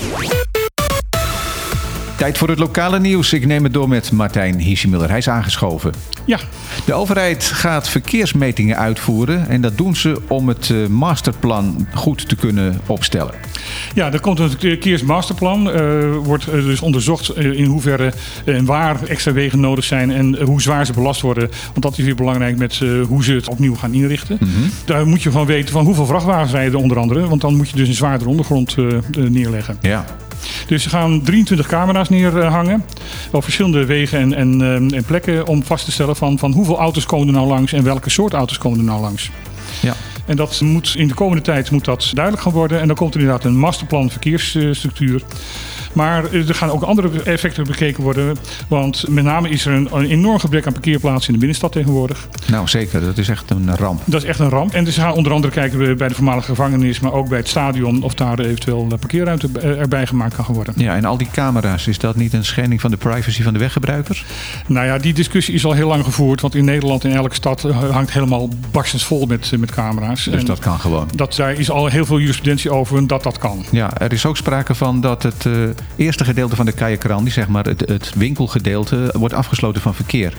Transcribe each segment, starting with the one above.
Bye. Tijd voor het lokale nieuws. Ik neem het door met Martijn Hiesemiller. Hij is aangeschoven. Ja. De overheid gaat verkeersmetingen uitvoeren. En dat doen ze om het eh, masterplan goed te kunnen opstellen. Ja, er komt een verkeersmasterplan. Er wordt eh, dus onderzocht in hoeverre en waar extra wegen nodig zijn en hoe zwaar ze belast worden. Want dat is weer belangrijk met hoe ze het opnieuw gaan inrichten. Daar moet je van weten van hoeveel vrachtwagens rijden er onder andere. Want dan moet je dus een zwaardere ondergrond neerleggen. Ja. Dus er gaan 23 camera's neerhangen op verschillende wegen en, en, eh, en, plekken om vast te stellen van, van hoeveel auto's komen er nou langs en welke soort auto's komen er nou langs. Ja. En dat moet in de komende tijd moet dat duidelijk gaan worden. En dan komt er inderdaad een masterplan verkeersstructuur. Maar er gaan ook andere effecten bekeken worden. Want met name is er een, enorm gebrek aan parkeerplaatsen in de binnenstad tegenwoordig. Nou zeker, dat is echt een ramp. Dat is echt een ramp. En dus gaan onder andere kijken we bij de voormalige gevangenis, maar ook bij het stadion, of daar eventueel parkeerruimte erbij gemaakt kan worden. Ja, en al die camera's, is dat niet een schending van de privacy van de weggebruikers? Nou ja, die discussie is al heel lang gevoerd. Want in Nederland, in elke stad, hangt helemaal barstens vol met, met camera's. Dus dat kan gewoon. Dat, daar is al heel veel jurisprudentie over dat dat kan. Ja, er is ook sprake van dat het uh, eerste gedeelte van de Kajakrandi, zeg maar het, het winkelgedeelte, wordt afgesloten van verkeer.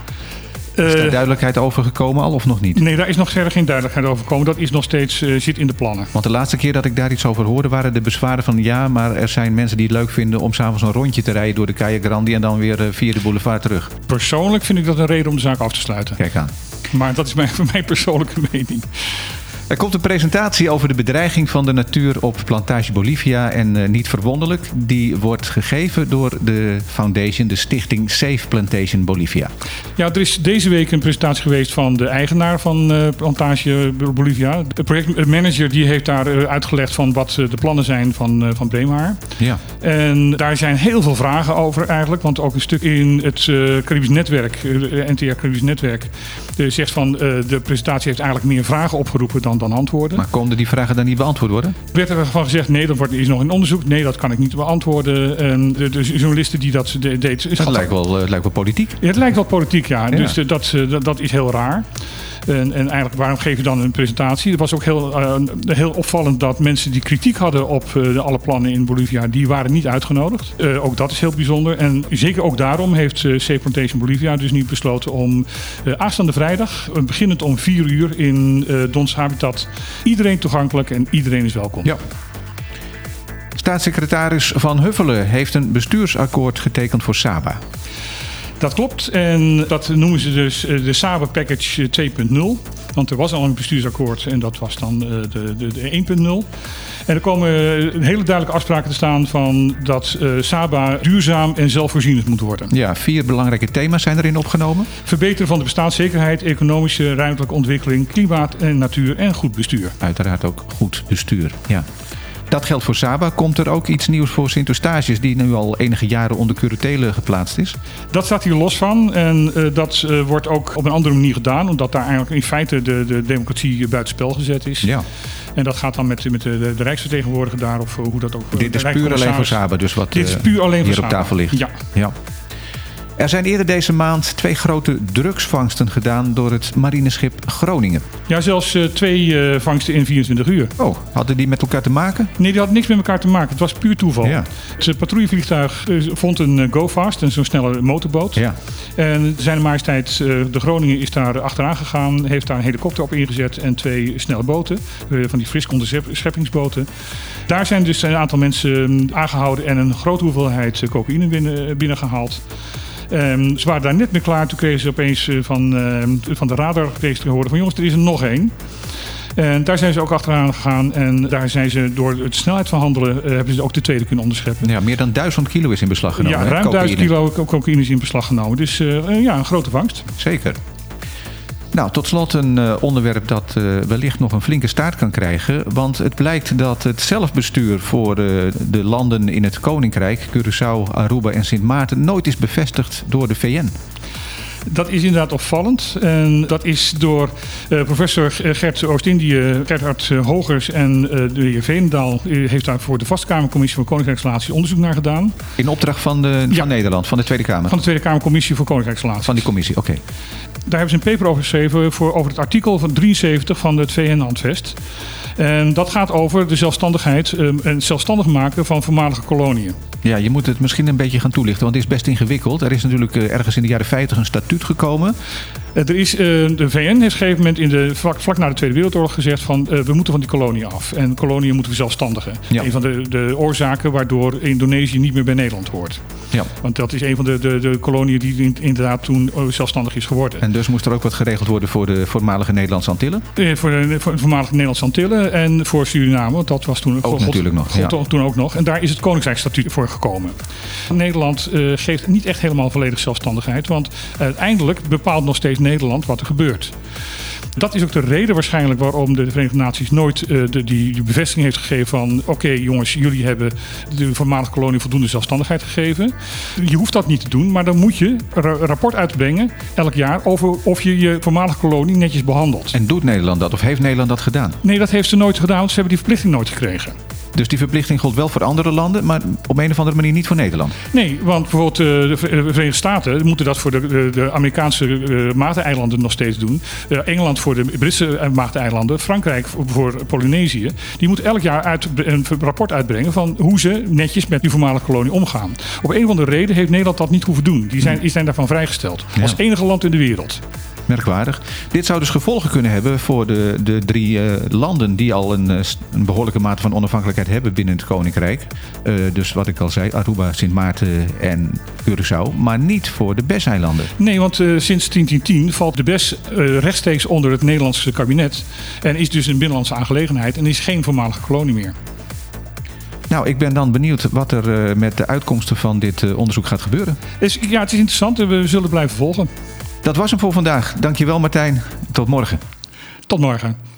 Is daar eh, duidelijkheid over gekomen al of nog niet? Nee, daar is nog verder geen duidelijkheid over gekomen. Dat is nog steeds uh, zit in de plannen. Want de laatste keer dat ik daar iets over hoorde, waren de bezwaren van ja, maar er zijn mensen die het leuk vinden om s'avonds een rondje te rijden door de Calle Grandi en dan weer via de boulevard terug. Persoonlijk vind ik dat een reden om de zaak af te sluiten. Kijk aan. Maar dat is mijn, mijn persoonlijke mening. Er komt een presentatie over de bedreiging van de natuur op Plantage Bolivia. En uh, niet verwonderlijk, die wordt gegeven door de foundation, de stichting Safe Plantation Bolivia. Ja, er is deze week een presentatie geweest van de eigenaar van uh, Plantage Bolivia. De projectmanager die heeft daar uh, uitgelegd van wat de plannen zijn van, van Breemhaar. Ja. En daar zijn heel veel vragen over eigenlijk. Want ook een stuk in het Caribisch Netwerk, NTR Caribisch Netwerk, zegt van de presentatie heeft eigenlijk meer vragen opgeroepen dan dan antwoorden. Maar konden die vragen dan niet beantwoord worden? Werd er van gezegd, nee, dat wordt, is nog in onderzoek. Nee, dat kan ik niet beantwoorden. En de, de journalisten die dat deed... Het lijkt wel, uh, lijkt wel politiek. Ja, het lijkt wel politiek, ja. ja. Dus uh, dat, dat, dat is heel raar. En, en, eigenlijk, waarom geef je dan een presentatie? Het was ook heel, uh, heel opvallend dat mensen die kritiek hadden op uh, alle plannen in Bolivia, die waren niet uitgenodigd. Uh, ook dat is heel bijzonder. En zeker ook daarom heeft uh, Safe Plantation Bolivia dus nu besloten om aanstaande vrijdag, beginnend om 4 uur in Dons Habitat, iedereen toegankelijk en iedereen is welkom. Ja. Staatssecretaris Van Huffelen heeft een bestuursakkoord getekend voor Saba. Dat klopt. En dat noemen ze dus de Saber Package 2.0. Want er was al een bestuursakkoord en dat was dan de, de, de 1.0. En er komen hele duidelijke afspraken te staan van dat Saba duurzaam en zelfvoorzienend moet worden. Ja, vier belangrijke thema's zijn erin opgenomen. Verbeteren van de bestaanszekerheid, economische, ruimtelijke ontwikkeling, klimaat en natuur en goed bestuur. Uiteraard ook goed bestuur, ja. Dat geldt voor Saba. Komt er ook iets nieuws voor Sint-Eustachius, die nu al enige jaren onder curatele geplaatst is? Dat staat hier los van. En uh, dat uh, wordt ook op een andere manier gedaan, omdat daar eigenlijk in feite de, de democratie buitenspel gezet is. Ja. En dat gaat dan met, met de, de, Rijksvertegenwoordiger daar, of hoe dat ook... Dit is puur alleen voor Saba, dus wat Dit is puur alleen hier voor op tafel ligt. Ja. ja. Er zijn eerder deze maand twee grote drugsvangsten gedaan door het marineschip Groningen. Ja, zelfs uh, twee uh, vangsten in 24 uur. Oh, hadden die met elkaar te maken? Nee, die hadden niks met elkaar te maken. Het was puur toeval. Ja. Het patrouillevliegtuig uh, vond een GoFast, een zo'n snelle motorboot. Ja. En zijn majesteit de Groningen is daar achteraan gegaan, heeft daar een helikopter op ingezet en twee snelle boten, van die fris scheppingsboten. Daar zijn dus een aantal mensen aangehouden en een grote hoeveelheid cocaïne binnen, binnengehaald. Um, ze waren daar net mee klaar. Toen kregen ze opeens uh, van, uh, van de radar te horen van jongens, er is er nog één. En daar zijn ze ook achteraan gegaan. En daar zijn ze door de snelheid van handelen... Uh, hebben ze ook de tweede kunnen onderscheppen. Ja, meer dan duizend kilo is in beslag genomen. Ja, ruim duizend kilo cocaïne is in beslag genomen. Dus ja, een grote vangst. Zeker. Nou, tot slot een uh, onderwerp dat uh, wellicht nog een flinke staart kan krijgen. Want het blijkt dat het zelfbestuur voor uh, de landen in het Koninkrijk, Curaçao, Aruba en Sint Maarten, nooit is bevestigd door de VN. Dat is inderdaad opvallend. En dat is door uh, professor Gert Oost-Indië, Gerhard Hogers en de heer Veenendaal... heeft daar voor de Vastkamercommissie voor Koninkrijksrelaties onderzoek naar gedaan. In opdracht van, de, ja. van Nederland, van de Tweede Kamer? Van de Tweede Kamercommissie voor Koninkrijksrelaties. Van die commissie, oké. Okay. Daar hebben ze een paper over geschreven voor, over het artikel van 73 van het VN-handvest. En dat gaat over de zelfstandigheid um, en zelfstandig maken van voormalige koloniën. Ja, je moet het misschien een beetje gaan toelichten, want het is best ingewikkeld. Er is natuurlijk uh, ergens in de jaren 50 een statuut gekomen. Uh, er is, uh, de VN heeft op een gegeven moment in de, vlak, vlak na de Tweede Wereldoorlog gezegd van we moeten van die koloniën af. En koloniën moeten we zelfstandigen. Ja. Een van de, de oorzaken waardoor Indonesië niet meer bij Nederland hoort. Ja. Want dat is een van de, de, de koloniën die inderdaad toen zelfstandig is geworden. En dus moest er ook wat geregeld worden voor de voormalige Nederlandse Antillen? voor, de, voor de voormalige Nederlandse Antillen en voor Suriname. Want dat was toen ook, God, natuurlijk nog. God, ja. Toen ook nog. En daar is het Koninkrijksstatuut voor gekomen. Nederland uh, geeft niet echt helemaal volledig zelfstandigheid. Want uiteindelijk bepaalt nog steeds Nederland wat er gebeurt. Dat is ook de reden waarschijnlijk waarom de Verenigde Naties nooit uh, de, die, die, bevestiging heeft gegeven van... oké okay, jongens, jullie hebben de voormalige kolonie voldoende zelfstandigheid gegeven. Je hoeft dat niet te doen, maar dan moet je een rapport uitbrengen elk jaar... over of je je voormalige kolonie netjes behandelt. En doet Nederland dat of heeft Nederland dat gedaan? Nee, dat heeft ze nooit gedaan, want ze hebben die verplichting nooit gekregen. Dus die verplichting gold wel voor andere landen, maar op een of andere manier niet voor Nederland. Nee, want bijvoorbeeld de Verenigde Staten moeten dat voor de, de, Amerikaanse uh, Maarteneilanden nog steeds doen. Uh, Engeland voor de Britse Maarteneilanden. Frankrijk voor Polynesië. Die moet elk jaar uit, een rapport uitbrengen van hoe ze netjes met die voormalige kolonie omgaan. Op een of andere reden heeft Nederland dat niet hoeven doen. Die zijn, die zijn daarvan vrijgesteld. Als enige land in de wereld merkwaardig. Dit zou dus gevolgen kunnen hebben voor de, de drie uh, landen die al een, een, behoorlijke mate van onafhankelijkheid hebben binnen het Koninkrijk. Uh, dus wat ik al zei, Aruba, Sint Maarten en Curaçao. Maar niet voor de BES-eilanden. Nee, want uh, sinds 1010 valt de BES rechtstreeks onder het Nederlandse kabinet. En is dus een binnenlandse aangelegenheid en is geen voormalige kolonie meer. Nou, ik ben dan benieuwd wat er met de uitkomsten van dit onderzoek gaat gebeuren. Is, ja, het is interessant en we zullen blijven volgen. Dat was hem voor vandaag. Dankjewel Martijn. Tot morgen. Tot morgen.